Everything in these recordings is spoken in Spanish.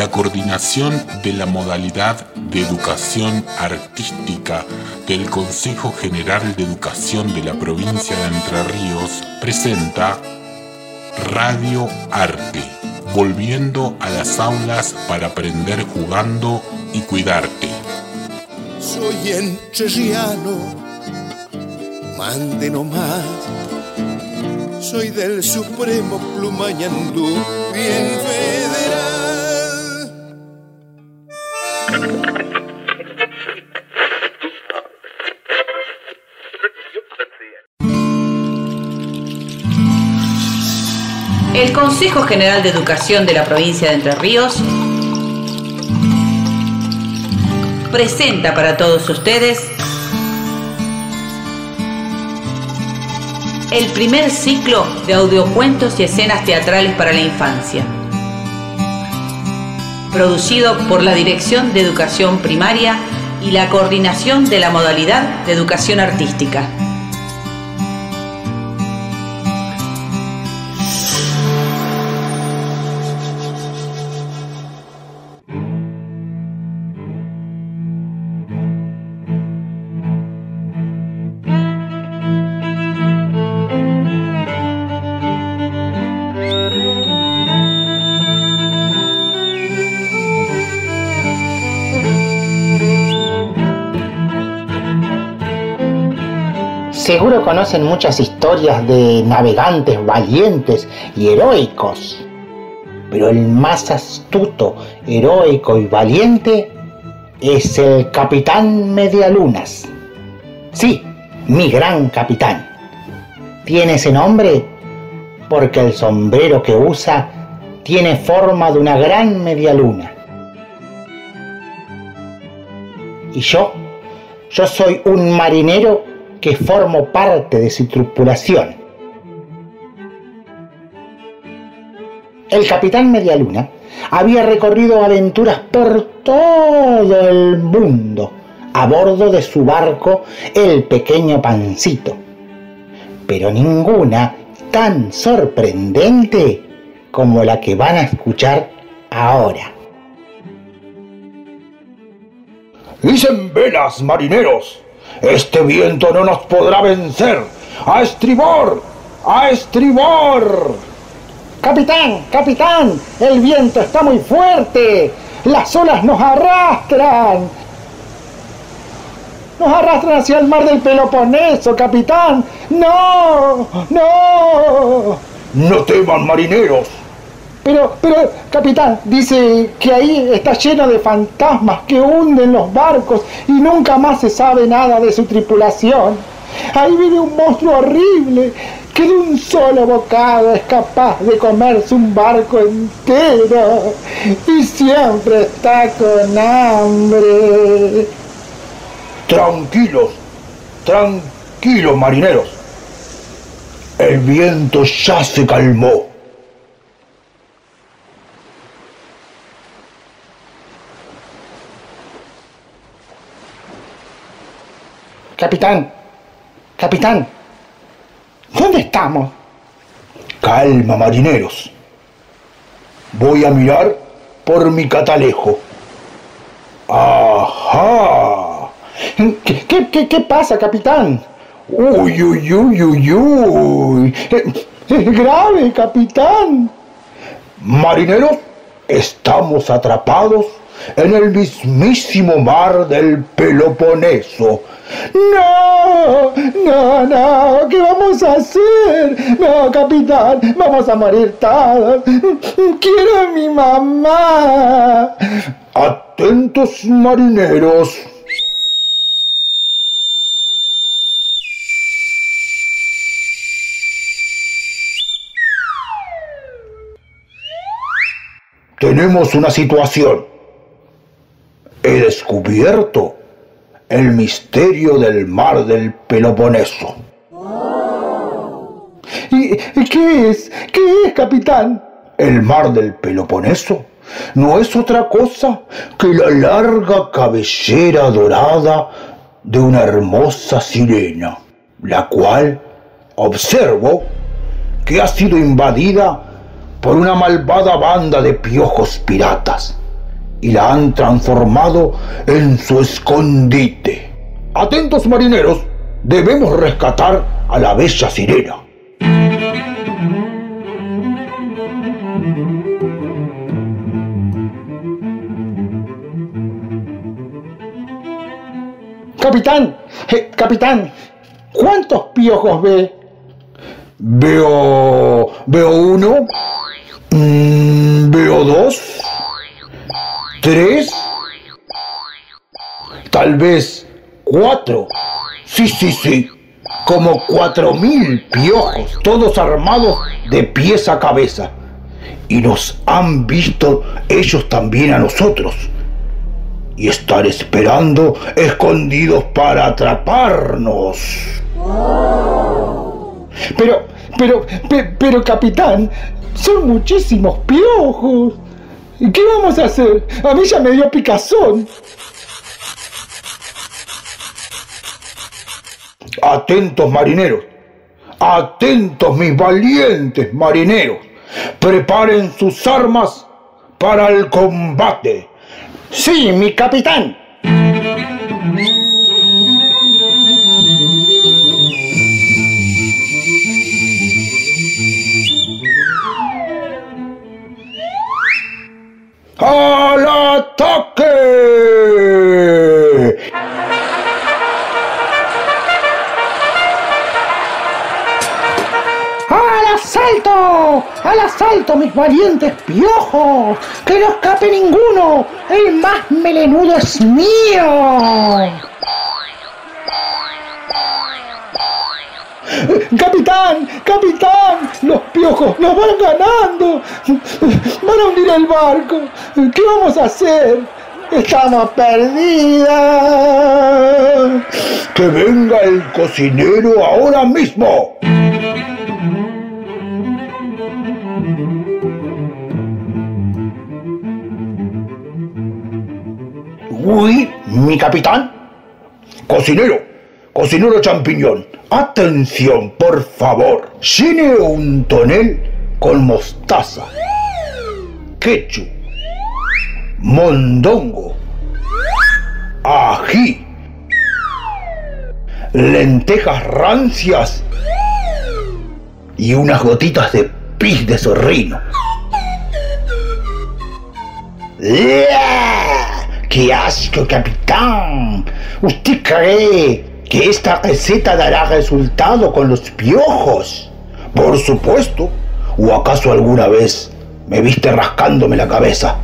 la coordinación de la modalidad de educación artística del Consejo General de Educación de la provincia de Entre Ríos presenta Radio Arte, volviendo a las aulas para aprender jugando y cuidarte. Soy entrerriano, mande nomás. Soy del Supremo Plumañandú, bien federal. Consejo General de Educación de la provincia de Entre Ríos presenta para todos ustedes el primer ciclo de audiocuentos y escenas teatrales para la infancia, producido por la Dirección de Educación Primaria y la Coordinación de la Modalidad de Educación Artística. Conocen muchas historias de navegantes valientes y heroicos, pero el más astuto, heroico y valiente es el capitán Medialunas. Sí, mi gran capitán. Tiene ese nombre porque el sombrero que usa tiene forma de una gran medialuna. Y yo, yo soy un marinero que formo parte de su tripulación. El capitán Medialuna había recorrido aventuras por todo el mundo a bordo de su barco El Pequeño Pancito, pero ninguna tan sorprendente como la que van a escuchar ahora. Dicen velas, marineros, este viento no nos podrá vencer. ¡A estribor! ¡A estribor! Capitán, capitán, el viento está muy fuerte. Las olas nos arrastran. Nos arrastran hacia el mar del Peloponeso, capitán. No, no. No teman, marineros. Pero, pero, capitán, dice que ahí está lleno de fantasmas que hunden los barcos y nunca más se sabe nada de su tripulación. Ahí vive un monstruo horrible que de un solo bocado es capaz de comerse un barco entero y siempre está con hambre. Tranquilos, tranquilos, marineros. El viento ya se calmó. Capitán, capitán, ¿dónde estamos? Calma, marineros. Voy a mirar por mi catalejo. ¡Ajá! ¿Qué, qué, qué, qué pasa, capitán? ¡Uy, uy, uy, uy, uy! Es grave, capitán. Marineros, estamos atrapados en el mismísimo mar del Peloponeso. No, no, no, ¿qué vamos a hacer? No, capitán, vamos a morir todos. Quiero a mi mamá. Atentos marineros. Tenemos una situación. He descubierto el misterio del mar del Peloponeso. ¿Y qué es? ¿Qué es, capitán? El mar del Peloponeso no es otra cosa que la larga cabellera dorada de una hermosa sirena, la cual observo que ha sido invadida por una malvada banda de piojos piratas. Y la han transformado en su escondite. Atentos marineros, debemos rescatar a la bella sirena. Capitán, eh, capitán, ¿cuántos piojos ve? Veo. veo uno. mm, veo dos. Tres. Tal vez cuatro. Sí, sí, sí. Como cuatro mil piojos, todos armados de pies a cabeza. Y nos han visto ellos también a nosotros. Y están esperando escondidos para atraparnos. Pero, pero, pe- pero, capitán, son muchísimos piojos. ¿Y qué vamos a hacer? A mí ya me dio picazón. Atentos marineros, atentos mis valientes marineros, preparen sus armas para el combate. Sí, mi capitán. ¡Al ataque! ¡Al asalto! ¡Al asalto, mis valientes piojos! ¡Que no escape ninguno! ¡El más melenudo es mío! ¡Capitán! ¡Capitán! ¡Los piojos nos van ganando! ¡Van a hundir el barco! ¿Qué vamos a hacer? ¡Estamos perdidas! ¡Que venga el cocinero ahora mismo! ¡Uy! ¿Mi capitán? Cocinero, cocinero champiñón, atención, por favor. Llene un tonel con mostaza, ketchup, mondongo, ají, lentejas rancias y unas gotitas de pis de zorrino. ¡Qué asco, capitán! ¿Usted cree que esta receta dará resultado con los piojos? Por supuesto. ¿O acaso alguna vez me viste rascándome la cabeza?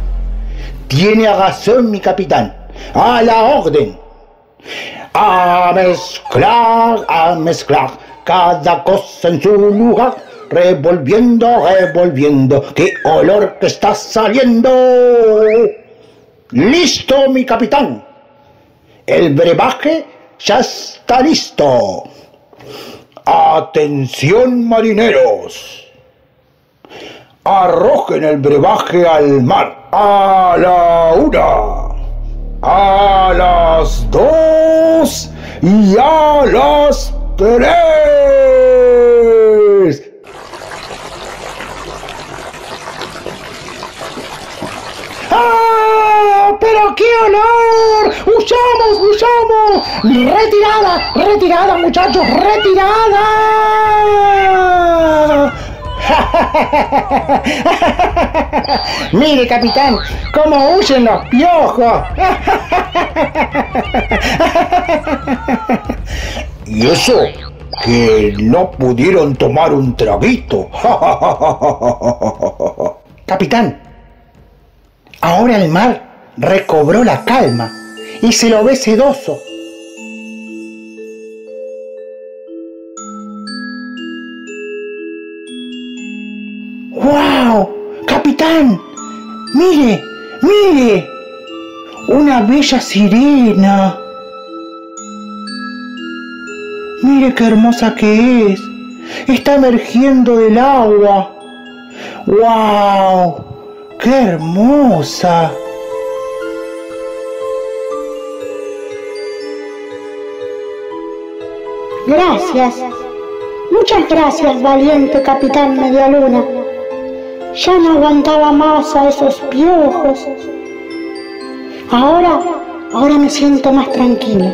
Tiene razón, mi capitán. A la orden. A mezclar, a mezclar cada cosa en su lugar. Revolviendo, revolviendo. ¡Qué olor que está saliendo! ¡Listo, mi capitán! El brebaje ya está listo. Atención, marineros. Arrojen el brebaje al mar. A la una. A las dos. Y a las tres. ¡Ah! ¡Pero qué olor! ¡Huyamos, huyamos! ¡Retirada! ¡Retirada, muchachos! ¡Retirada! Mire, capitán, cómo huyen los piojos. Y eso que no pudieron tomar un traguito. Capitán, ahora el mar recobró la calma y se lo ve sedoso. ¡Wow! ¡Capitán! ¡Mire! ¡Mire! ¡Una bella sirena! ¡Mire qué hermosa que es! Está emergiendo del agua. ¡Wow! ¡Qué hermosa! Gracias. Muchas gracias, valiente capitán Medialuna. Ya no aguantaba más a esos piojos. Ahora, ahora me siento más tranquila.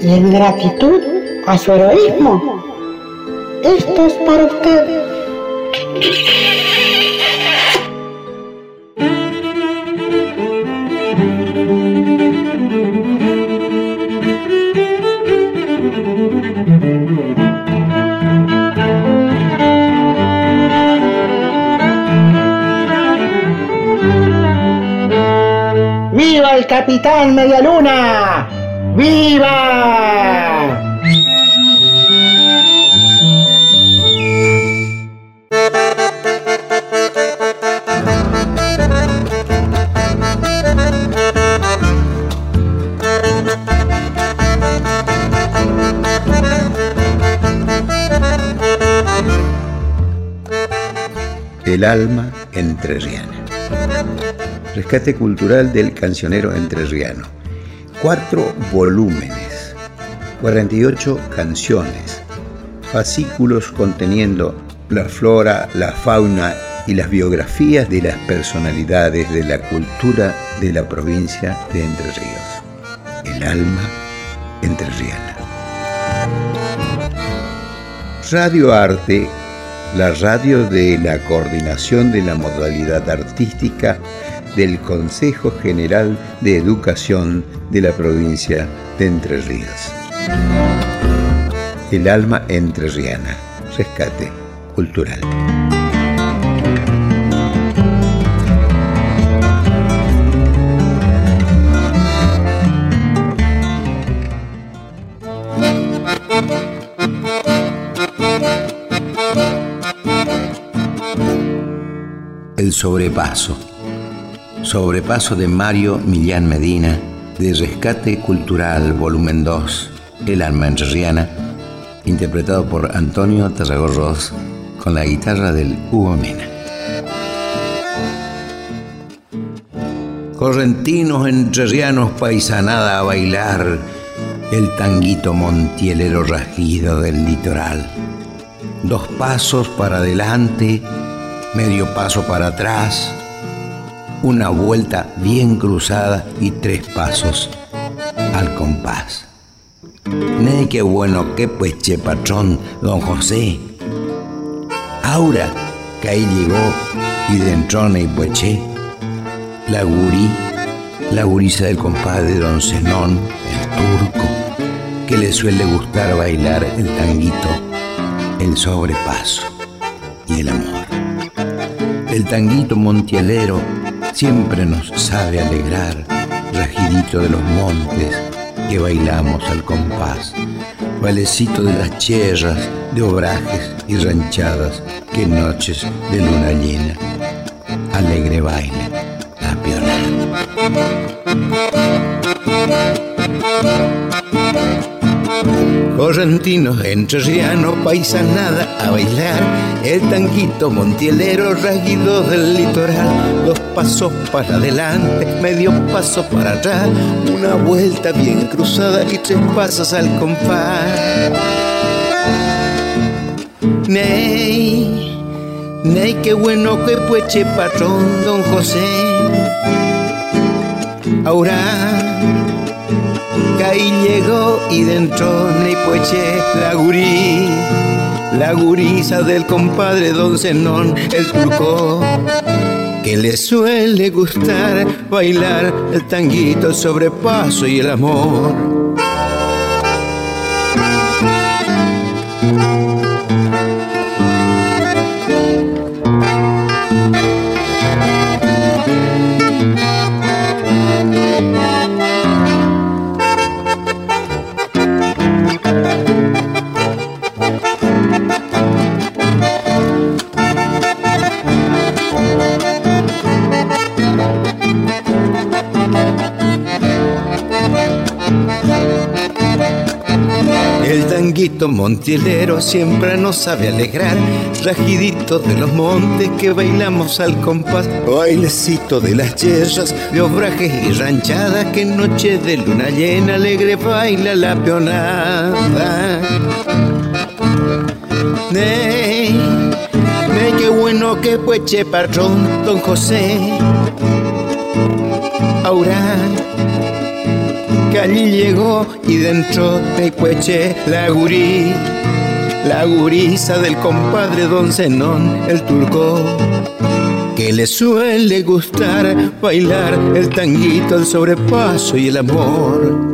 Y en gratitud a su heroísmo, esto es para usted. Capitán Medialuna! ¡Viva! El alma entrerriana. Rescate cultural del cancionero entrerriano. Cuatro volúmenes, 48 canciones, fascículos conteniendo la flora, la fauna y las biografías de las personalidades de la cultura de la provincia de Entre Ríos. El alma entrerriana. Radio Arte la radio de la coordinación de la modalidad artística del Consejo General de Educación de la provincia de Entre Ríos. El alma entrerriana. Rescate cultural. El sobrepaso. Sobrepaso de Mario Millán Medina, de Rescate Cultural, volumen 2, El alma entrerriana, interpretado por Antonio Tarragorros con la guitarra del Hugo Mena. Correntinos entrerrianos paisanada a bailar el tanguito montielero rajido del litoral. Dos pasos para adelante, medio paso para atrás, una vuelta bien cruzada y tres pasos al compás. Ne qué bueno que pues che patrón, don José. Ahora que ahí llegó y dentro y pueche, la gurí, la gurisa del compadre don Zenón, el turco, que le suele gustar bailar el tanguito, el sobrepaso y el amor. El tanguito montielero siempre nos sabe alegrar, rajidito de los montes que bailamos al compás, valecito de las cherras, de obrajes y ranchadas que noches de luna llena, alegre baile, la Correntinos, entrerrianos, paisanada a bailar el tanguito montielero raguido del litoral. Dos pasos para adelante, medio paso para atrás, una vuelta bien cruzada y tres pasos al compás. Ney, ney, qué bueno que pueche patrón don José. Ahora que ahí llegó y dentro ni pueche la gurí, la gurisa del compadre don Zenón, el turco, que le suele gustar bailar el tanguito, el sobrepaso y el amor. Montielero siempre nos sabe alegrar, rajidito de los montes que bailamos al compás, bailecito de las yerras, de obrajes y ranchadas que en noche de luna llena alegre baila la peonada. Ney, ney, qué bueno que pueche patrón don José. restaurante que allí llegó y dentro de Cueche la gurí, la gurisa del compadre Don Zenón, el turco, que le suele gustar bailar el tanguito, el sobrepaso y el amor.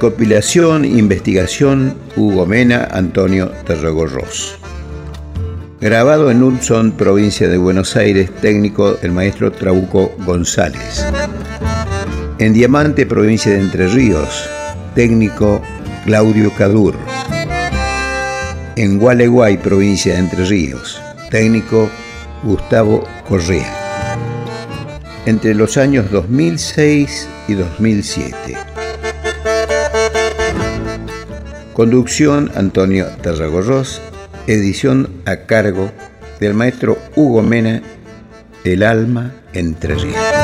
Recopilación, investigación, Hugo Mena, Antonio Terragorros. Grabado en Hudson, provincia de Buenos Aires, técnico el maestro Trabuco González. En Diamante, provincia de Entre Ríos, técnico Claudio Cadur. En Gualeguay, provincia de Entre Ríos, técnico Gustavo Correa. Entre los años 2006 y 2007. Conducción Antonio Tarragorros, edición a cargo del maestro Hugo Mena, El alma entre ríos.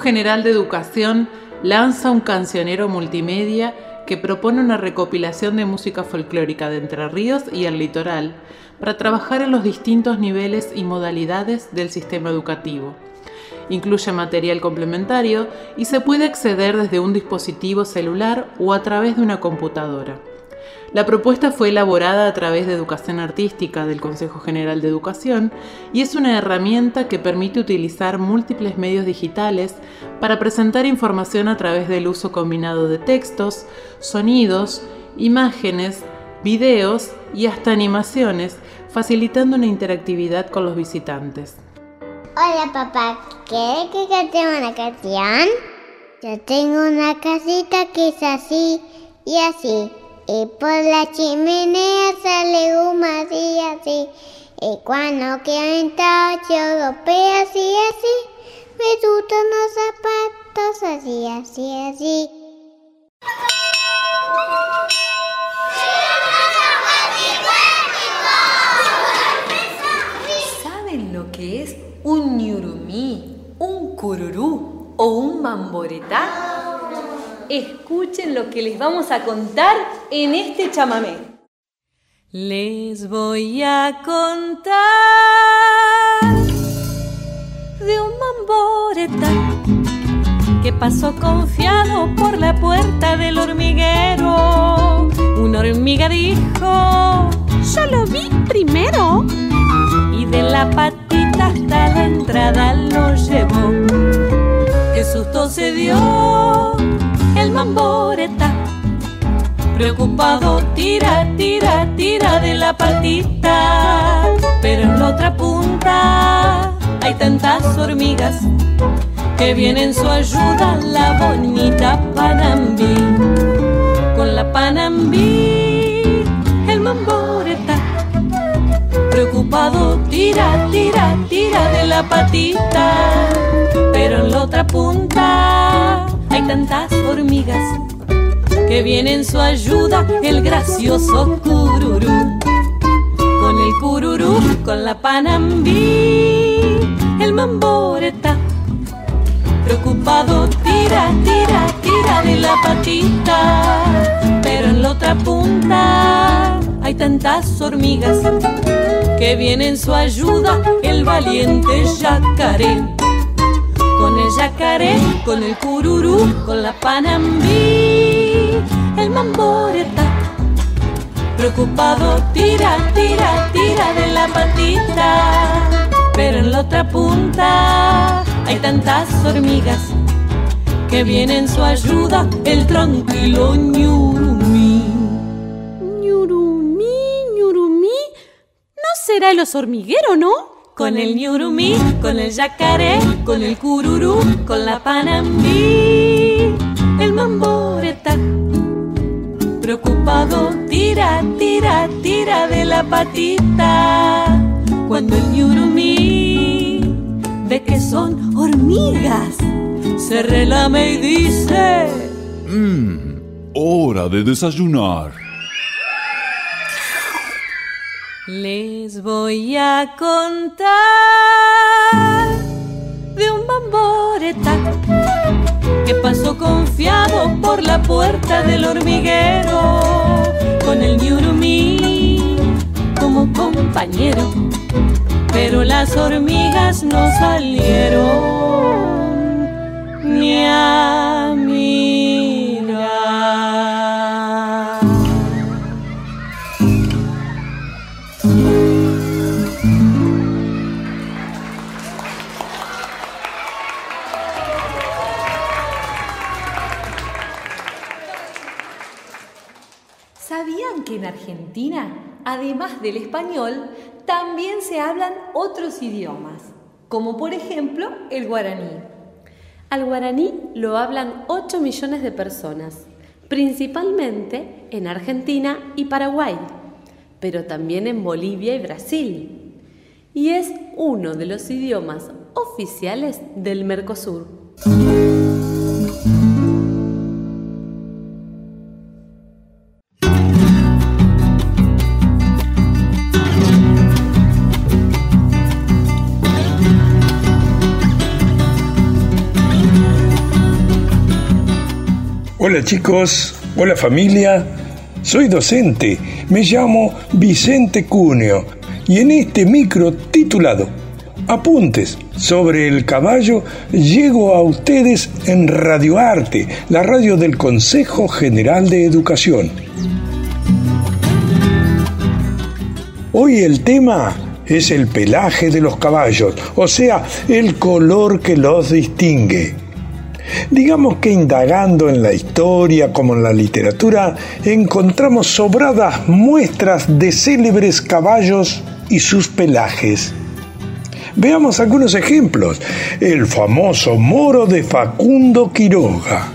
General de Educación lanza un cancionero multimedia que propone una recopilación de música folclórica de Entre Ríos y el litoral para trabajar en los distintos niveles y modalidades del sistema educativo. Incluye material complementario y se puede acceder desde un dispositivo celular o a través de una computadora. La propuesta fue elaborada a través de Educación Artística del Consejo General de Educación y es una herramienta que permite utilizar múltiples medios digitales para presentar información a través del uso combinado de textos, sonidos, imágenes, videos y hasta animaciones, facilitando una interactividad con los visitantes. Hola papá, ¿quieres que cantemos una canción? Yo tengo una casita que es así y así. Y por la chimenea sale humo así, así. Y cuando quiero entrar yo golpeo así, así. Me gustan los zapatos así, así, así. ¿Saben lo que es un ñurumí, un cururú o un mamboretá? Escuchen lo que les vamos a contar en este chamamé. Les voy a contar de un mamboretá que pasó confiado por la puerta del hormiguero. Una hormiga dijo, yo lo vi primero. Y de la patita hasta la entrada lo llevó. Qué susto se dio el mamboreta. Preocupado tira, tira, tira de la patita. Pero en la otra punta hay tantas hormigas que viene en su ayuda la bonita Panambí. Con la Panambí, el mamboreta. Preocupado tira, tira, tira de la patita. Pero en la otra punta hay tantas hormigas que viene en su ayuda el gracioso cururú. Con el cururú, con la panambí, el mamboreta. Preocupado, tira, tira, tira de la patita, pero en la otra punta hay tantas hormigas que viene en su ayuda el valiente yacaré. Con el yacaré, con el cururú, con la panambí, el mamboreta. Preocupado, tira, tira, tira de la patita, pero en la otra punta hay tantas hormigas que viene en su ayuda el tranquilo ñurumí. Ñurumí, ñurumí, ¿no será el oso hormiguero, no? Con el ñurumí, con el yacaré, con el cururú, con la panambí, el mamboreta. Tira, tira, tira de la patita. Cuando el ñurumí ve que son hormigas, se relame y dice: Mmm, hora de desayunar. Les voy a contar de un bamboreta que pasó confiado por la puerta del hormiguero con el ñurumí como compañero. Pero las hormigas no salieron ni a mirar. Argentina, además del español, también se hablan otros idiomas, como por ejemplo el guaraní? Al guaraní lo hablan 8 millones de personas, principalmente en Argentina y Paraguay, pero también en Bolivia y Brasil. Y es uno de los idiomas oficiales del Mercosur. Hola chicos, hola familia, soy docente, me llamo Vicente Cuneo y en este micro titulado Apuntes sobre el caballo llego a ustedes en Radio Arte, la radio del Consejo General de Educación. Hoy el tema es el pelaje de los caballos, o sea, el color que los distingue. Digamos que indagando en la historia como en la literatura, encontramos sobradas muestras de célebres caballos y sus pelajes. Veamos algunos ejemplos. El famoso moro de Facundo Quiroga.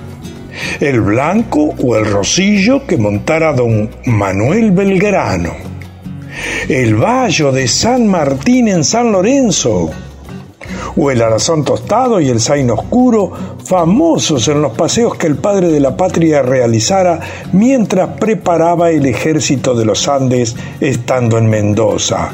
El blanco o el rosillo que montara don Manuel Belgrano. El vallo de San Martín en San Lorenzo o el arazón tostado y el zaino oscuro, famosos en los paseos que el padre de la patria realizara mientras preparaba el ejército de los Andes estando en Mendoza.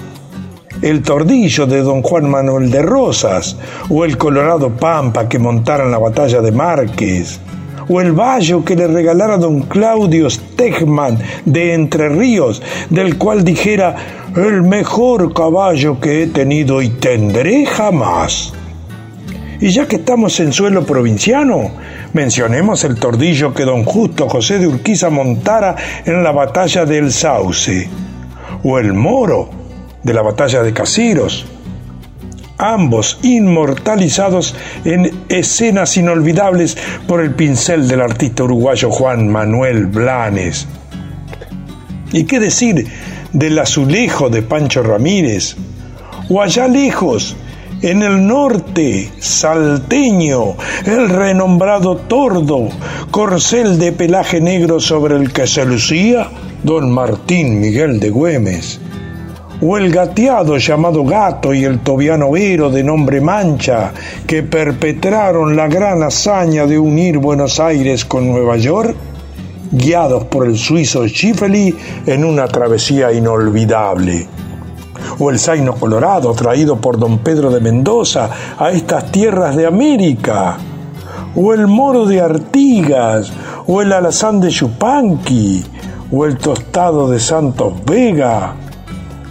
El tordillo de don Juan Manuel de Rosas, o el colorado pampa que montara en la batalla de Márquez, o el vallo que le regalara don Claudio Stegman de Entre Ríos, del cual dijera el mejor caballo que he tenido y tendré jamás. Y ya que estamos en suelo provinciano, mencionemos el tordillo que don Justo José de Urquiza montara en la batalla del Sauce, o el moro de la batalla de Casiros, ambos inmortalizados en escenas inolvidables por el pincel del artista uruguayo Juan Manuel Blanes. ¿Y qué decir del azulejo de Pancho Ramírez? O allá lejos, en el norte salteño, el renombrado tordo, corcel de pelaje negro sobre el que se lucía don Martín Miguel de Güemes o el gateado llamado Gato y el tobiano Vero de nombre Mancha, que perpetraron la gran hazaña de unir Buenos Aires con Nueva York, guiados por el suizo Schifeli en una travesía inolvidable. O el zaino colorado traído por don Pedro de Mendoza a estas tierras de América. O el moro de Artigas, o el alazán de Chupanqui, o el tostado de Santos Vega,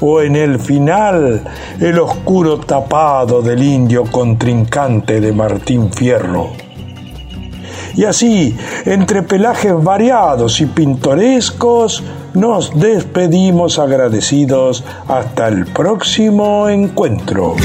o en el final el oscuro tapado del indio contrincante de Martín Fierro. Y así, entre pelajes variados y pintorescos, nos despedimos agradecidos hasta el próximo encuentro.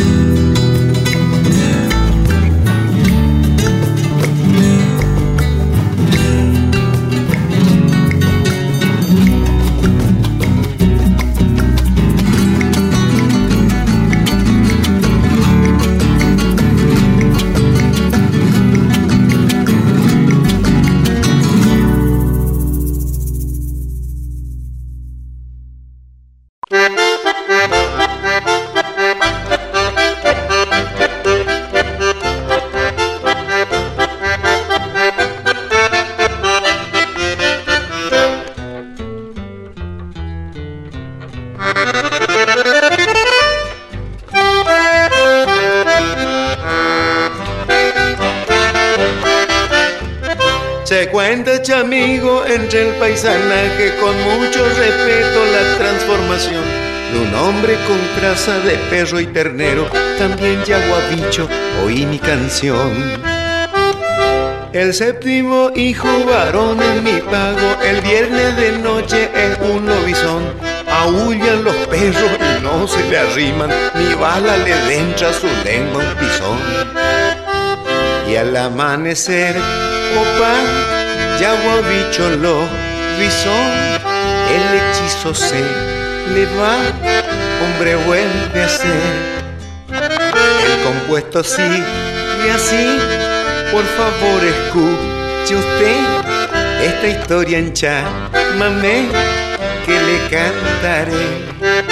De un hombre con traza de perro y ternero, también yaguabicho, oí mi canción. El séptimo hijo varón en mi pago, el viernes de noche es un lobizón. Aullan los perros y no se le arriman, mi bala le dentra su lengua un pisón. Y al amanecer, opa, Yagua bicho lo rizó, el hechizo se le va, hombre vuelve a ser. El compuesto sí y así, por favor escuche usted esta historia en chamamé que le cantaré.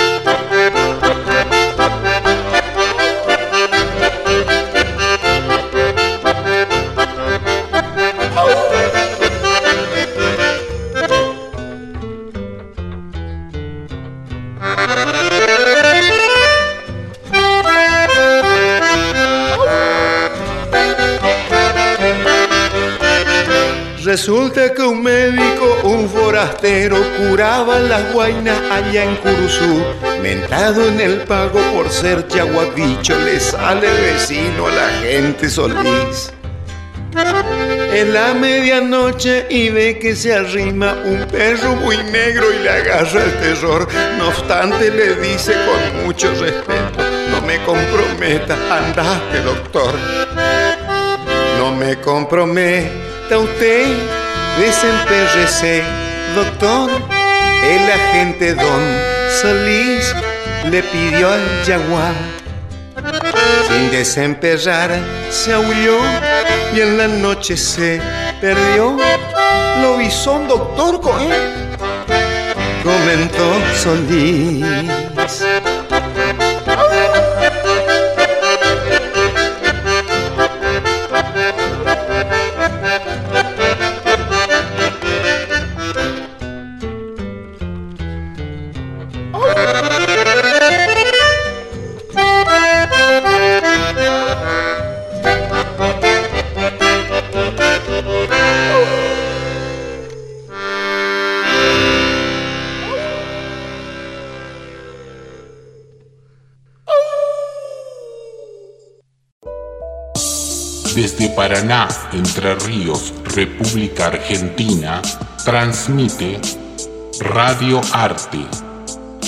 Resulta que un médico, un forastero, curaba las guainas allá en Curuzú. Mentado en el pago por ser chaguabicho, le sale vecino a la gente solís. En la medianoche y ve que se arrima un perro muy negro y le agarra el terror. No obstante le dice con mucho respeto, no me comprometa, andate doctor. No me comprometa usted, doctor. El agente don Solís le pidió al jaguar. Sin desemperrar, se aulló y en la noche se perdió. Lo un doctor, ¿eh? comentó Solís. Entre Ríos, República Argentina, transmite Radio Arte,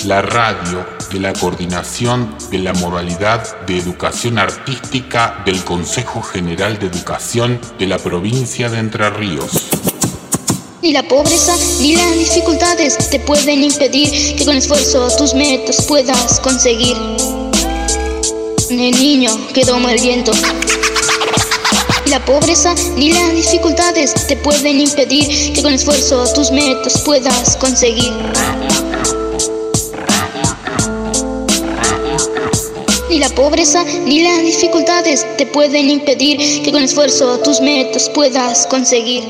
la radio de la Coordinación de la Modalidad de Educación Artística del Consejo General de Educación de la provincia de Entre Ríos. Ni la pobreza ni las dificultades te pueden impedir que con esfuerzo tus metas puedas conseguir. El niño que toma el viento la pobreza ni las dificultades te pueden impedir que con esfuerzo tus metas puedas conseguir. Ni la pobreza ni las dificultades te pueden impedir que con esfuerzo tus metas puedas conseguir.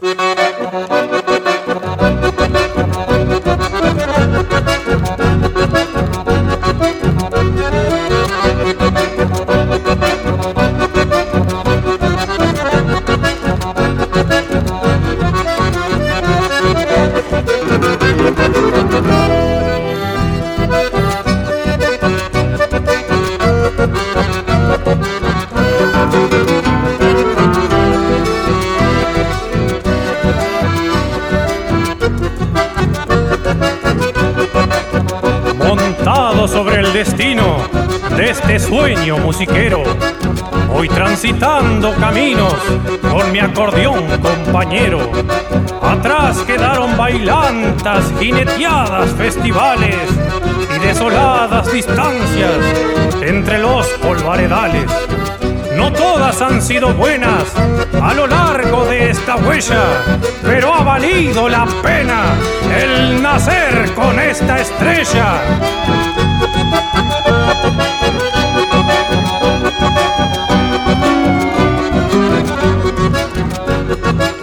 Montado musiquero, voy transitando caminos con mi acordeón compañero. Atrás quedaron bailantas, jineteadas festivales y desoladas distancias entre los polvaredales. No todas han sido buenas a lo largo de esta huella, pero ha valido la pena el nacer con esta estrella. El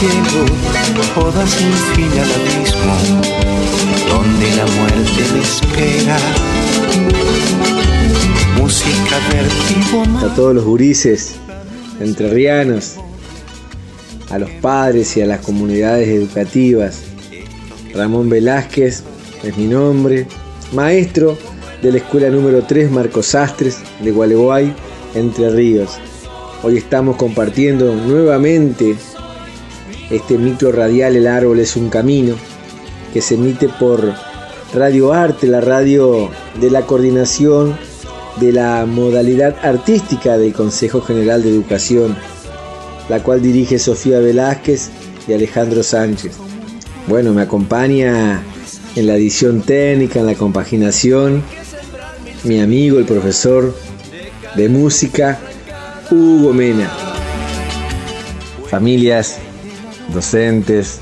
cielo, toda sin fin al donde la muerte me espera. Música vértigo a todos los gurises entrerrianos, a los padres y a las comunidades educativas. Ramón Velázquez es mi nombre, maestro de la escuela número 3 Marcos Sastres de Gualeguay, Entre Ríos. Hoy estamos compartiendo nuevamente este micro radial El Árbol es un Camino que se emite por Radio Arte, la radio de la coordinación de la modalidad artística del Consejo General de Educación, la cual dirige Sofía Velázquez y Alejandro Sánchez. Bueno, me acompaña en la edición técnica, en la compaginación, mi amigo, el profesor de música, Hugo Mena. Familias, docentes,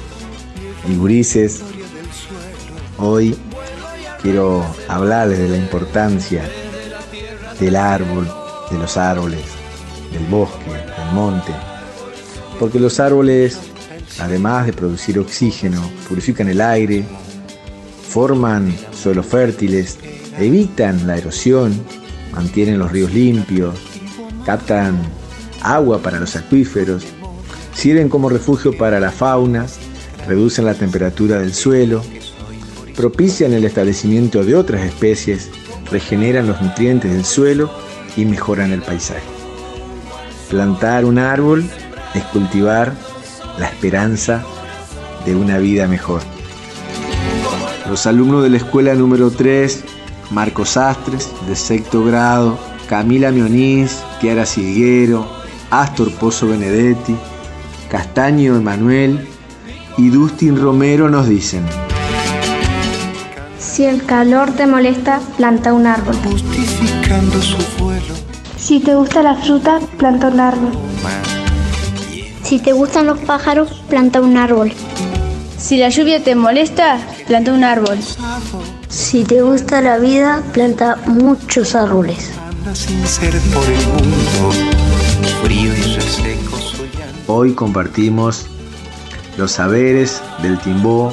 y gurises, hoy quiero hablarles de la importancia del árbol, de los árboles, del bosque, del monte. Porque los árboles, además de producir oxígeno, purifican el aire, forman suelos fértiles, evitan la erosión, mantienen los ríos limpios, captan agua para los acuíferos, sirven como refugio para la fauna, reducen la temperatura del suelo, propician el establecimiento de otras especies, regeneran los nutrientes del suelo y mejoran el paisaje. Plantar un árbol es cultivar la esperanza de una vida mejor. Los alumnos de la escuela número 3, Marcos Astres, de sexto grado, Camila Mioniz, Chiara Silguero, Astor Pozo Benedetti, Castaño Emanuel y Dustin Romero nos dicen. Si el calor te molesta, planta un árbol. justificando su vuelo. Si te gusta la fruta, planta un árbol. Si te gustan los pájaros, planta un árbol. Si la lluvia te molesta, planta un árbol. Si te gusta la vida, planta muchos árboles. Sin ser por el mundo, frío y reseco Hoy compartimos los saberes del timbó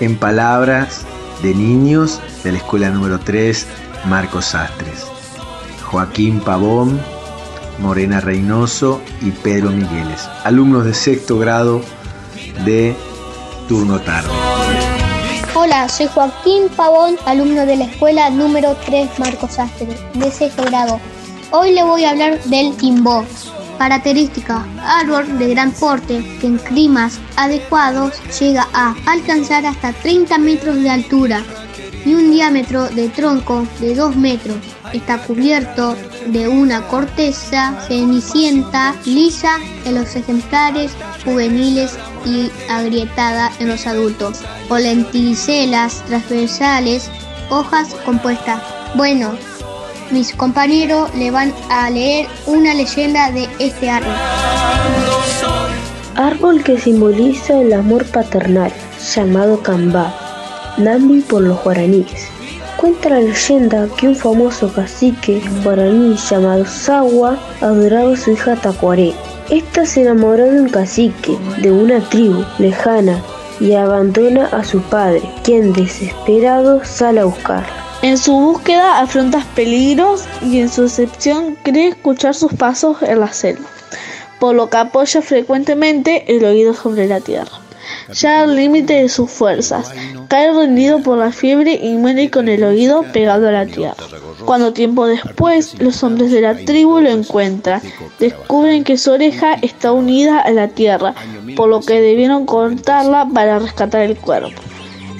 en palabras de niños de la escuela número 3, Marcos Sastres. Joaquín Pavón, Morena Reynoso y Pedro Migueles, alumnos de sexto grado de turno tarde. Hola, soy Joaquín Pavón, alumno de la escuela número 3 Marcos Sastre, de sexto grado. Hoy le voy a hablar del timbó. Característica, árbol de gran porte que en climas adecuados llega a alcanzar hasta 30 metros de altura y un diámetro de tronco de 2 metros. Está cubierto de una corteza cenicienta lisa en los ejemplares juveniles y agrietada en los adultos, o lenticelas transversales, hojas compuestas. Bueno, mis compañeros le van a leer una leyenda de este árbol. Árbol que simboliza el amor paternal, llamado Cambá, Nambi por los guaraníes. Cuenta la leyenda que un famoso cacique guaraní llamado Sawa adoraba a su hija Tacuaré. Esta se enamoró de un cacique de una tribu lejana y abandona a su padre, quien desesperado sale a buscarla. En su búsqueda afronta peligros y en su excepción cree escuchar sus pasos en la selva, por lo que apoya frecuentemente el oído sobre la tierra. Ya al límite de sus fuerzas, cae rendido por la fiebre y muere con el oído pegado a la tierra. Cuando tiempo después los hombres de la tribu lo encuentran, descubren que su oreja está unida a la tierra, por lo que debieron cortarla para rescatar el cuerpo.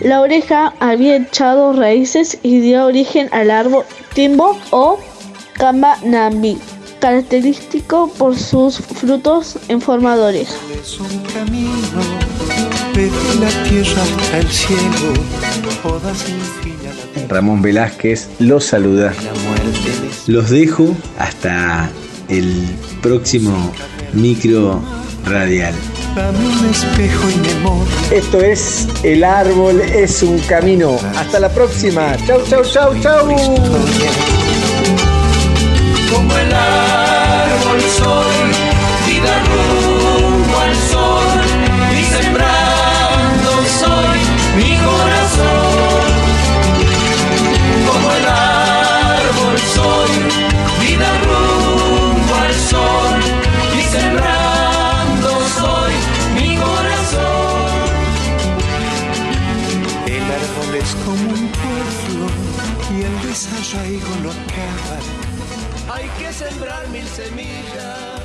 La oreja había echado raíces y dio origen al árbol timbo o camba nambi, característico por sus frutos en forma de oreja. Ramón Velázquez los saluda. Los dejo hasta el próximo micro radial. Esto es El árbol es un camino. Hasta la próxima. Chau, chau, chau, chau. Como el árbol soy, el desarraigo lo acaba. Hay que sembrar mil semillas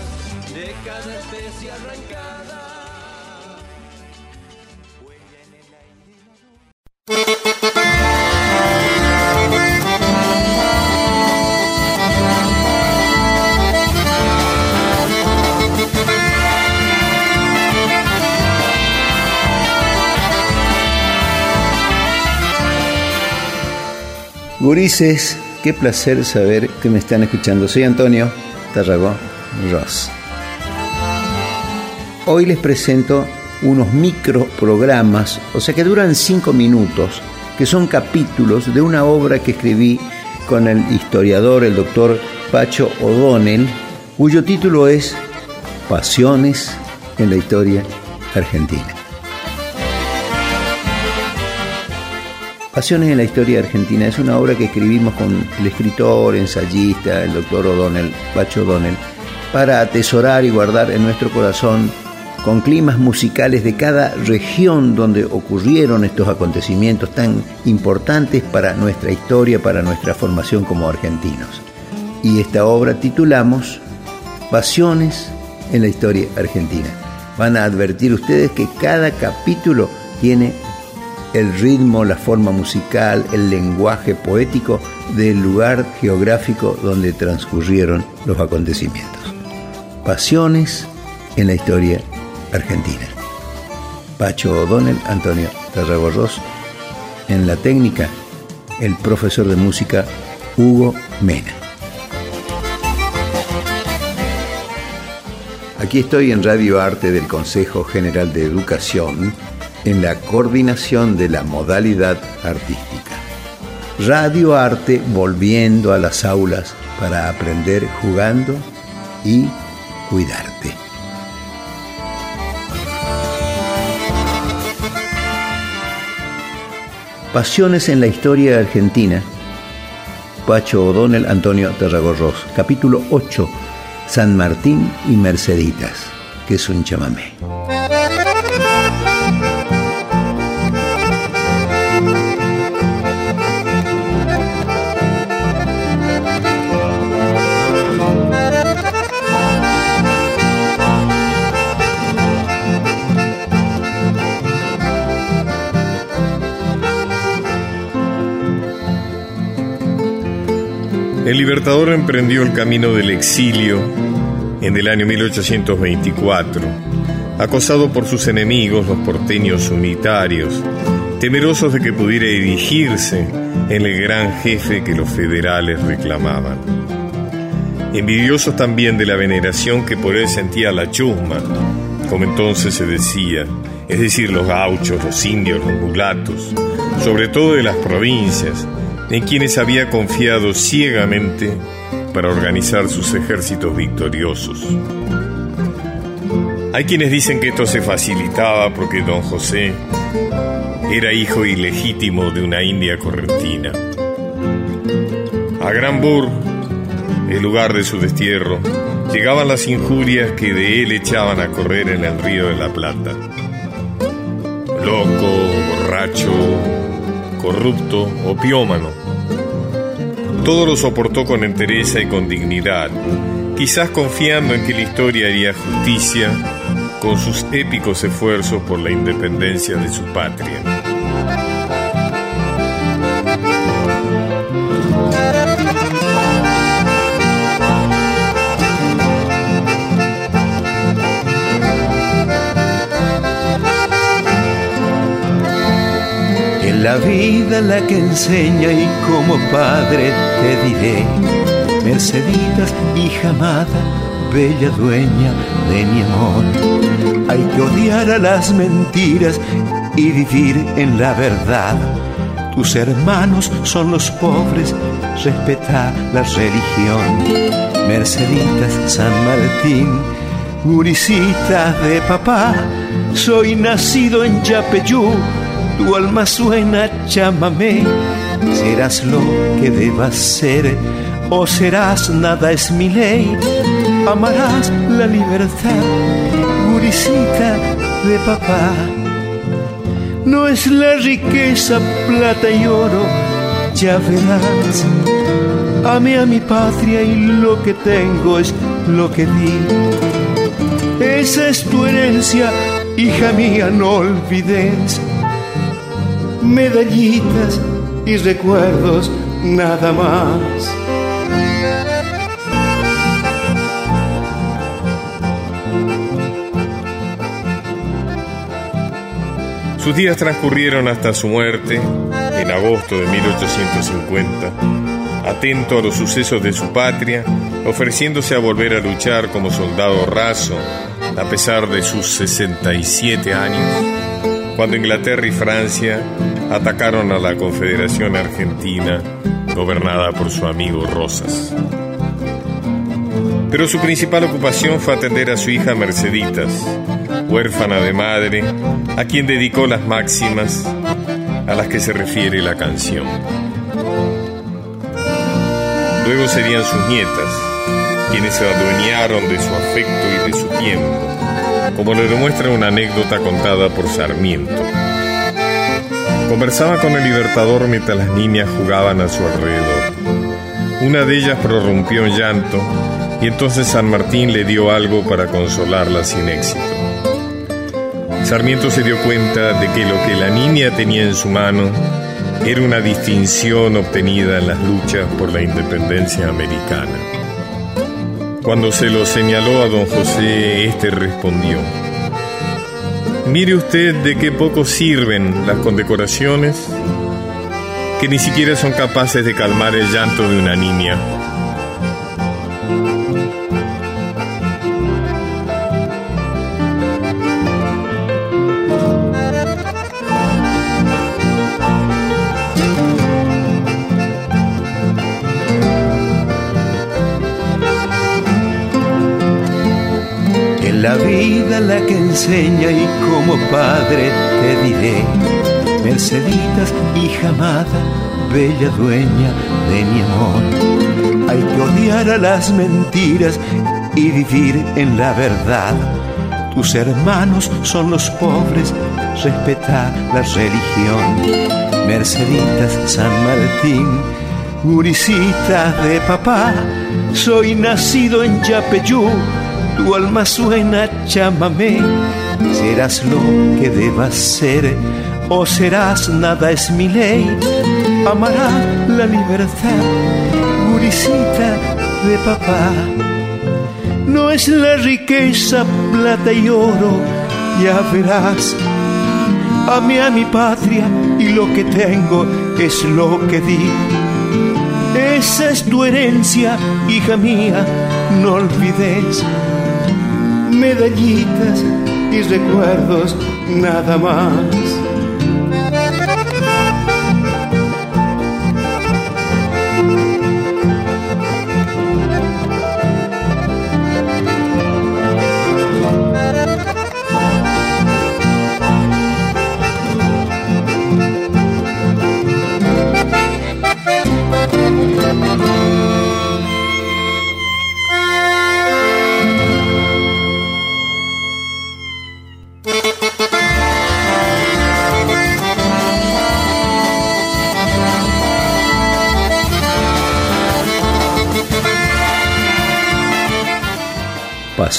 de cada especie arrancada. Gurises, qué placer saber que me están escuchando. Soy Antonio Tarragó Ross. Hoy les presento unos microprogramas, o sea que duran cinco minutos, que son capítulos de una obra que escribí con el historiador, el doctor Pacho O'Donnell, cuyo título es Pasiones en la historia argentina. Pasiones en la historia argentina es una obra que escribimos con el escritor, ensayista, el doctor O'Donnell, Pacho O'Donnell, para atesorar y guardar en nuestro corazón con climas musicales de cada región donde ocurrieron estos acontecimientos tan importantes para nuestra historia, para nuestra formación como argentinos. Y esta obra titulamos Pasiones en la historia argentina. Van a advertir ustedes que cada capítulo tiene el ritmo, la forma musical, el lenguaje poético del lugar geográfico donde transcurrieron los acontecimientos. Pasiones en la historia argentina. Pacho O'Donnell, Antonio Tarragorros. En la técnica, el profesor de música Hugo Mena. Aquí estoy en Radio Arte del Consejo General de Educación en la coordinación de la modalidad artística. Radio Arte volviendo a las aulas para aprender jugando y cuidarte. Pasiones en la historia argentina. Pacho O'Donnell, Antonio Terragorros. Capítulo 8. San Martín y Merceditas, que es un chamamé. El Libertador emprendió el camino del exilio en el año 1824, acosado por sus enemigos, los porteños unitarios, temerosos de que pudiera erigirse en el gran jefe que los federales reclamaban. Envidiosos también de la veneración que por él sentía la chusma, como entonces se decía, es decir, los gauchos, los indios, los mulatos, sobre todo de las provincias, en quienes había confiado ciegamente para organizar sus ejércitos victoriosos. Hay quienes dicen que esto se facilitaba porque don José era hijo ilegítimo de una india correntina. A Granbur, el lugar de su destierro, llegaban las injurias que de él echaban a correr en el río de la Plata. Loco, borracho, corrupto, opiómano todo lo soportó con entereza y con dignidad, quizás confiando en que la historia haría justicia con sus épicos esfuerzos por la independencia de su patria. La vida la que enseña y como padre te diré, Merceditas, hija amada, bella dueña de mi amor. Hay que odiar a las mentiras y vivir en la verdad. Tus hermanos son los pobres, respeta la religión. Merceditas, San Martín, muricita de papá, soy nacido en Yapeyú tu alma suena chamamé, serás lo que debas ser o serás nada es mi ley, amarás la libertad, gurisita de papá. No es la riqueza, plata y oro, ya verás. Ame a mi patria y lo que tengo es lo que di. Esa es tu herencia, hija mía, no olvides medallitas y recuerdos nada más. Sus días transcurrieron hasta su muerte en agosto de 1850, atento a los sucesos de su patria, ofreciéndose a volver a luchar como soldado raso a pesar de sus 67 años cuando Inglaterra y Francia atacaron a la Confederación Argentina gobernada por su amigo Rosas. Pero su principal ocupación fue atender a su hija Merceditas, huérfana de madre, a quien dedicó las máximas a las que se refiere la canción. Luego serían sus nietas, quienes se adueñaron de su afecto y de su tiempo como le demuestra una anécdota contada por Sarmiento. Conversaba con el libertador mientras las niñas jugaban a su alrededor. Una de ellas prorrumpió en llanto y entonces San Martín le dio algo para consolarla sin éxito. Sarmiento se dio cuenta de que lo que la niña tenía en su mano era una distinción obtenida en las luchas por la independencia americana. Cuando se lo señaló a don José, éste respondió, Mire usted de qué poco sirven las condecoraciones, que ni siquiera son capaces de calmar el llanto de una niña. Enseña y como padre te diré, Merceditas, hija amada, bella dueña de mi amor. Hay que odiar a las mentiras y vivir en la verdad. Tus hermanos son los pobres, respeta la religión. Merceditas, San Martín, Guricita de papá, soy nacido en Yapeyú, tu alma suena chamamé, serás lo que debas ser o serás nada es mi ley, amarás la libertad, Guricita de papá. No es la riqueza, plata y oro, ya verás. Amé a mi patria y lo que tengo es lo que di esa es tu herencia, hija mía, no olvides. Medallitas y recuerdos, nada más.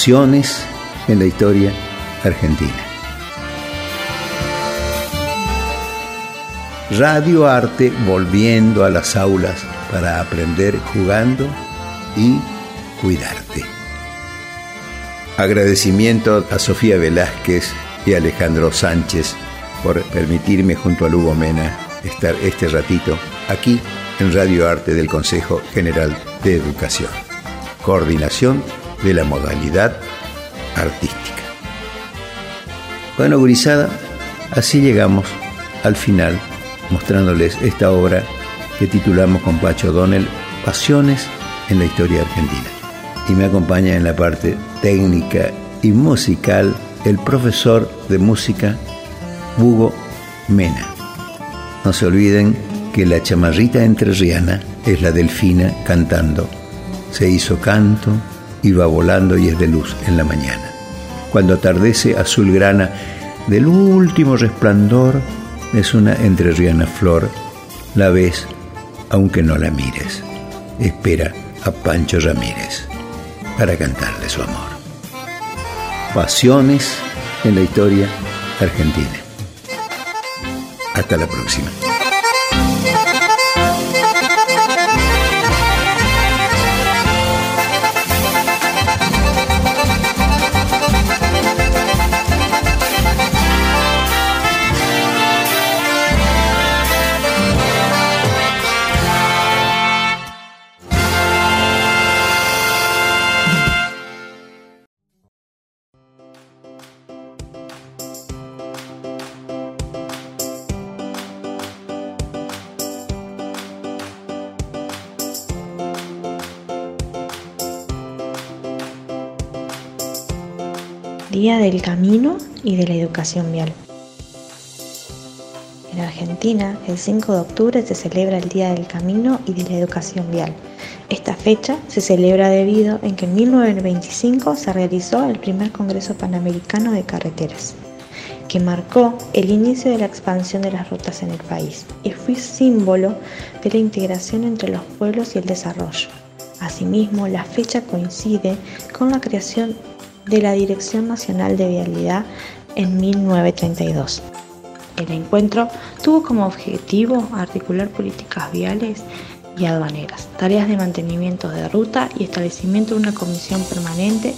En la historia argentina. Radio Arte volviendo a las aulas para aprender jugando y cuidarte. Agradecimiento a Sofía Velázquez y Alejandro Sánchez por permitirme junto a Lugo Mena estar este ratito aquí en Radio Arte del Consejo General de Educación. Coordinación de la modalidad artística. Bueno, gurizada, así llegamos al final mostrándoles esta obra que titulamos con Pacho Donnell Pasiones en la historia argentina. Y me acompaña en la parte técnica y musical el profesor de música Hugo Mena. No se olviden que la chamarrita entrerriana es la delfina cantando. Se hizo canto, iba volando y es de luz en la mañana. Cuando atardece azul grana del último resplandor es una entrerriana flor, la ves aunque no la mires. Espera a Pancho Ramírez para cantarle su amor. Pasiones en la historia argentina. Hasta la próxima. Del Camino y de la Educación Vial. En Argentina, el 5 de octubre se celebra el Día del Camino y de la Educación Vial. Esta fecha se celebra debido en que en 1925 se realizó el primer Congreso Panamericano de Carreteras, que marcó el inicio de la expansión de las rutas en el país y fue símbolo de la integración entre los pueblos y el desarrollo. Asimismo, la fecha coincide con la creación de la Dirección Nacional de Vialidad en 1932. El encuentro tuvo como objetivo articular políticas viales y aduaneras, tareas de mantenimiento de ruta y establecimiento de una comisión permanente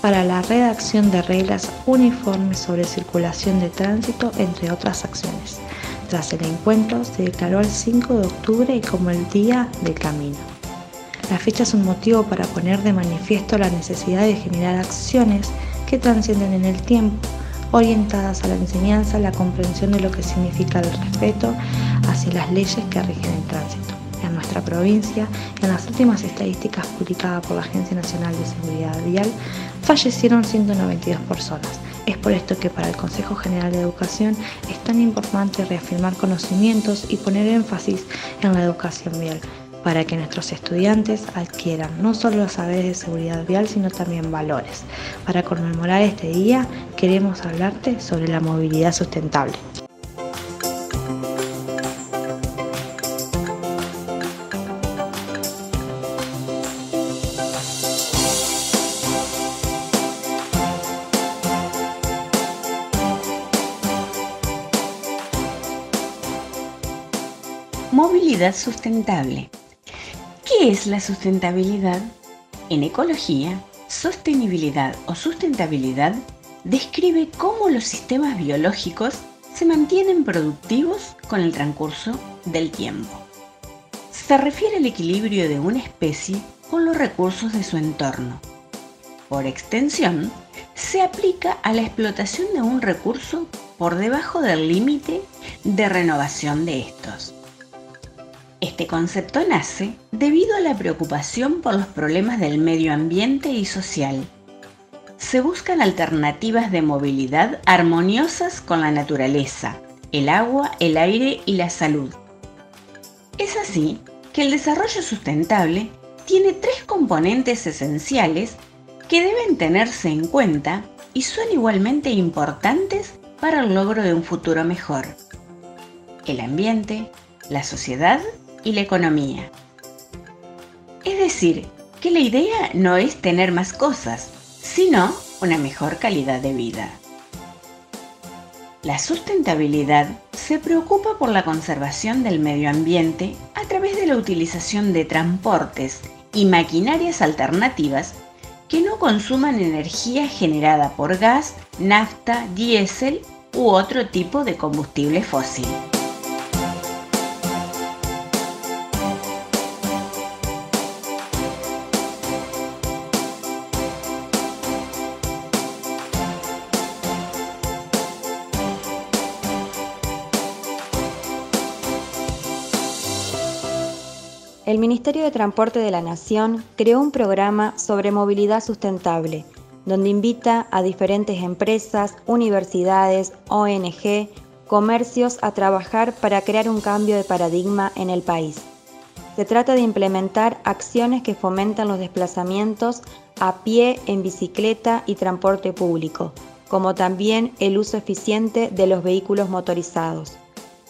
para la redacción de reglas uniformes sobre circulación de tránsito, entre otras acciones. Tras el encuentro se declaró el 5 de octubre como el Día del Camino. La fecha es un motivo para poner de manifiesto la necesidad de generar acciones que trascienden en el tiempo, orientadas a la enseñanza, la comprensión de lo que significa el respeto hacia las leyes que rigen el tránsito. En nuestra provincia, en las últimas estadísticas publicadas por la Agencia Nacional de Seguridad Vial, fallecieron 192 personas. Es por esto que para el Consejo General de Educación es tan importante reafirmar conocimientos y poner énfasis en la educación vial para que nuestros estudiantes adquieran no solo los saberes de seguridad vial, sino también valores. Para conmemorar este día, queremos hablarte sobre la movilidad sustentable. Movilidad sustentable. ¿Qué es la sustentabilidad? En ecología, sostenibilidad o sustentabilidad describe cómo los sistemas biológicos se mantienen productivos con el transcurso del tiempo. Se refiere al equilibrio de una especie con los recursos de su entorno. Por extensión, se aplica a la explotación de un recurso por debajo del límite de renovación de estos. Este concepto nace debido a la preocupación por los problemas del medio ambiente y social. Se buscan alternativas de movilidad armoniosas con la naturaleza, el agua, el aire y la salud. Es así que el desarrollo sustentable tiene tres componentes esenciales que deben tenerse en cuenta y son igualmente importantes para el logro de un futuro mejor. El ambiente, la sociedad y la economía. Es decir, que la idea no es tener más cosas, sino una mejor calidad de vida. La sustentabilidad se preocupa por la conservación del medio ambiente a través de la utilización de transportes y maquinarias alternativas que no consuman energía generada por gas, nafta, diésel u otro tipo de combustible fósil. El Ministerio de Transporte de la Nación creó un programa sobre movilidad sustentable, donde invita a diferentes empresas, universidades, ONG, comercios a trabajar para crear un cambio de paradigma en el país. Se trata de implementar acciones que fomentan los desplazamientos a pie, en bicicleta y transporte público, como también el uso eficiente de los vehículos motorizados.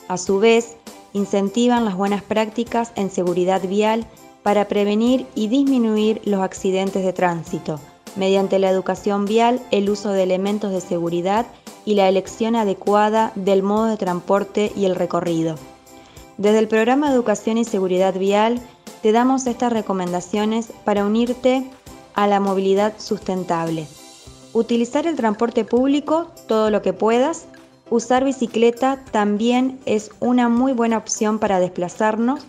A su vez, incentivan las buenas prácticas en seguridad vial para prevenir y disminuir los accidentes de tránsito, mediante la educación vial, el uso de elementos de seguridad y la elección adecuada del modo de transporte y el recorrido. Desde el programa Educación y Seguridad Vial te damos estas recomendaciones para unirte a la movilidad sustentable. Utilizar el transporte público todo lo que puedas Usar bicicleta también es una muy buena opción para desplazarnos.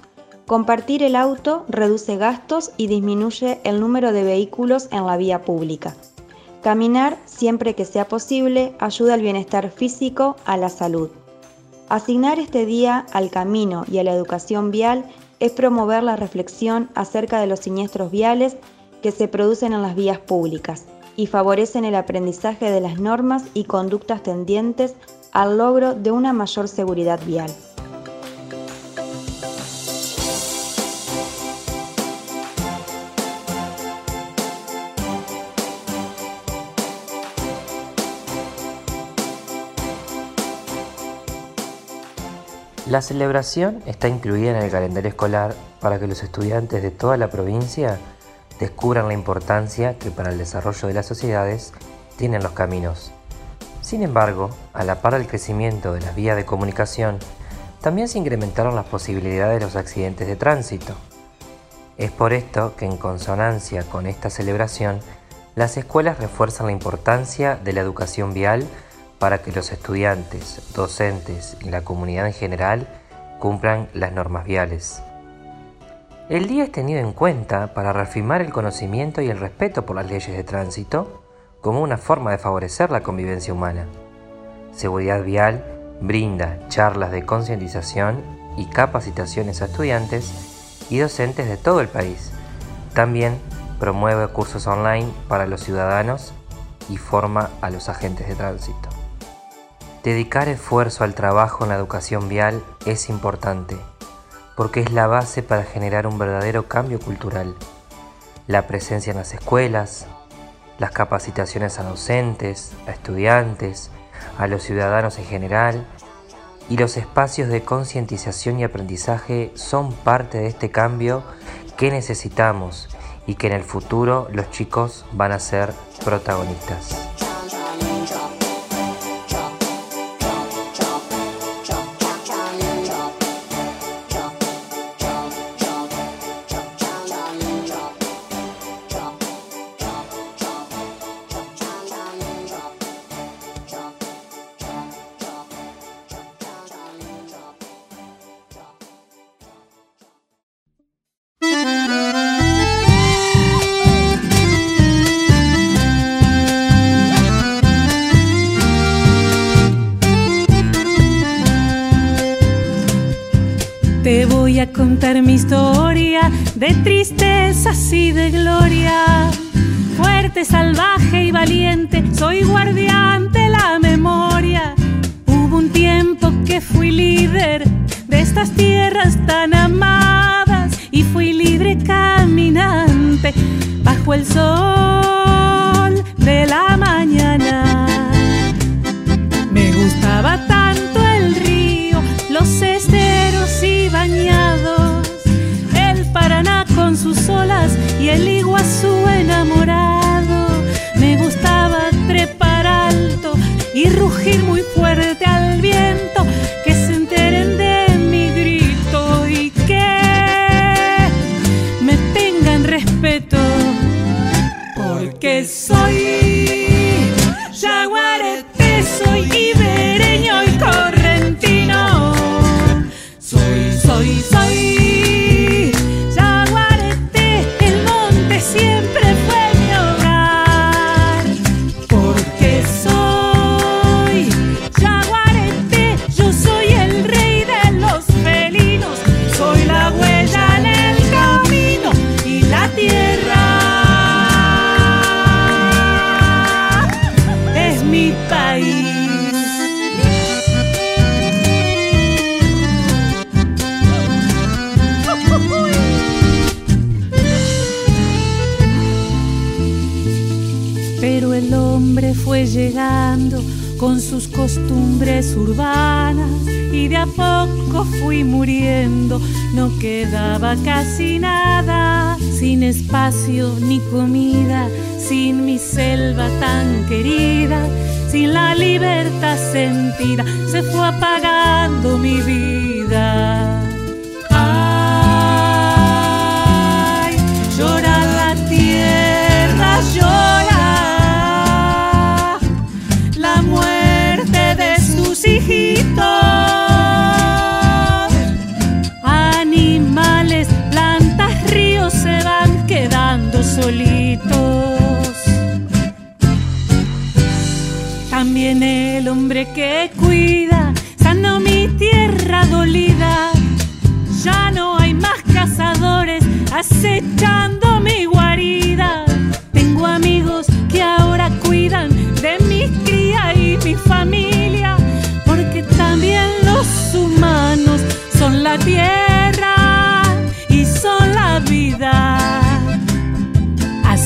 Compartir el auto reduce gastos y disminuye el número de vehículos en la vía pública. Caminar siempre que sea posible ayuda al bienestar físico, a la salud. Asignar este día al camino y a la educación vial es promover la reflexión acerca de los siniestros viales que se producen en las vías públicas y favorecen el aprendizaje de las normas y conductas tendientes al logro de una mayor seguridad vial. La celebración está incluida en el calendario escolar para que los estudiantes de toda la provincia descubran la importancia que para el desarrollo de las sociedades tienen los caminos. Sin embargo, a la par del crecimiento de las vías de comunicación, también se incrementaron las posibilidades de los accidentes de tránsito. Es por esto que en consonancia con esta celebración, las escuelas refuerzan la importancia de la educación vial para que los estudiantes, docentes y la comunidad en general cumplan las normas viales. El día es tenido en cuenta para reafirmar el conocimiento y el respeto por las leyes de tránsito, como una forma de favorecer la convivencia humana. Seguridad Vial brinda charlas de concientización y capacitaciones a estudiantes y docentes de todo el país. También promueve cursos online para los ciudadanos y forma a los agentes de tránsito. Dedicar esfuerzo al trabajo en la educación vial es importante porque es la base para generar un verdadero cambio cultural. La presencia en las escuelas, las capacitaciones a docentes, a estudiantes, a los ciudadanos en general y los espacios de concientización y aprendizaje son parte de este cambio que necesitamos y que en el futuro los chicos van a ser protagonistas. Historia de tristezas y de gloria. Fuerte, salvaje y valiente, soy guardián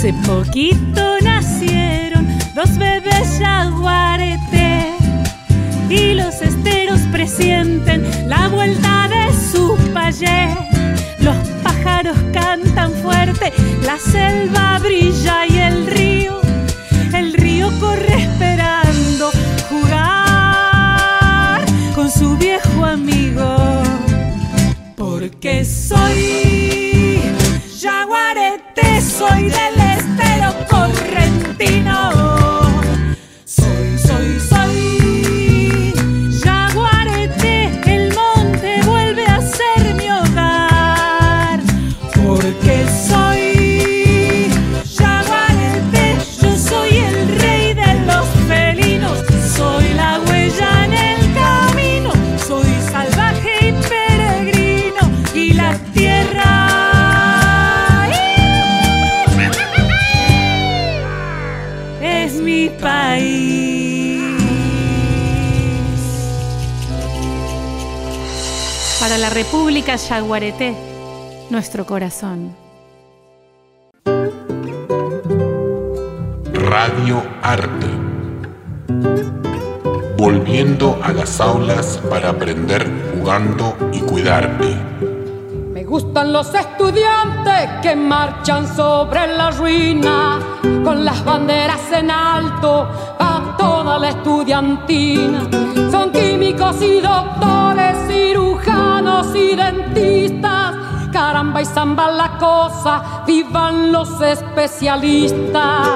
Hace poquito nacieron dos bebés jaguarete y los esteros presienten la vuelta de su payé. Los pájaros cantan fuerte, la selva brilla y el río, el río corre esperando su viejo amigo, porque soy jaguarete, soy del estero correntino. República Yaguareté, nuestro corazón. Radio Arte. Volviendo a las aulas para aprender jugando y cuidarte. Me gustan los estudiantes que marchan sobre la ruina con las banderas en alto toda la estudiantina. Son químicos y doctores, cirujanos y dentistas. Caramba y zamba la cosa, vivan los especialistas.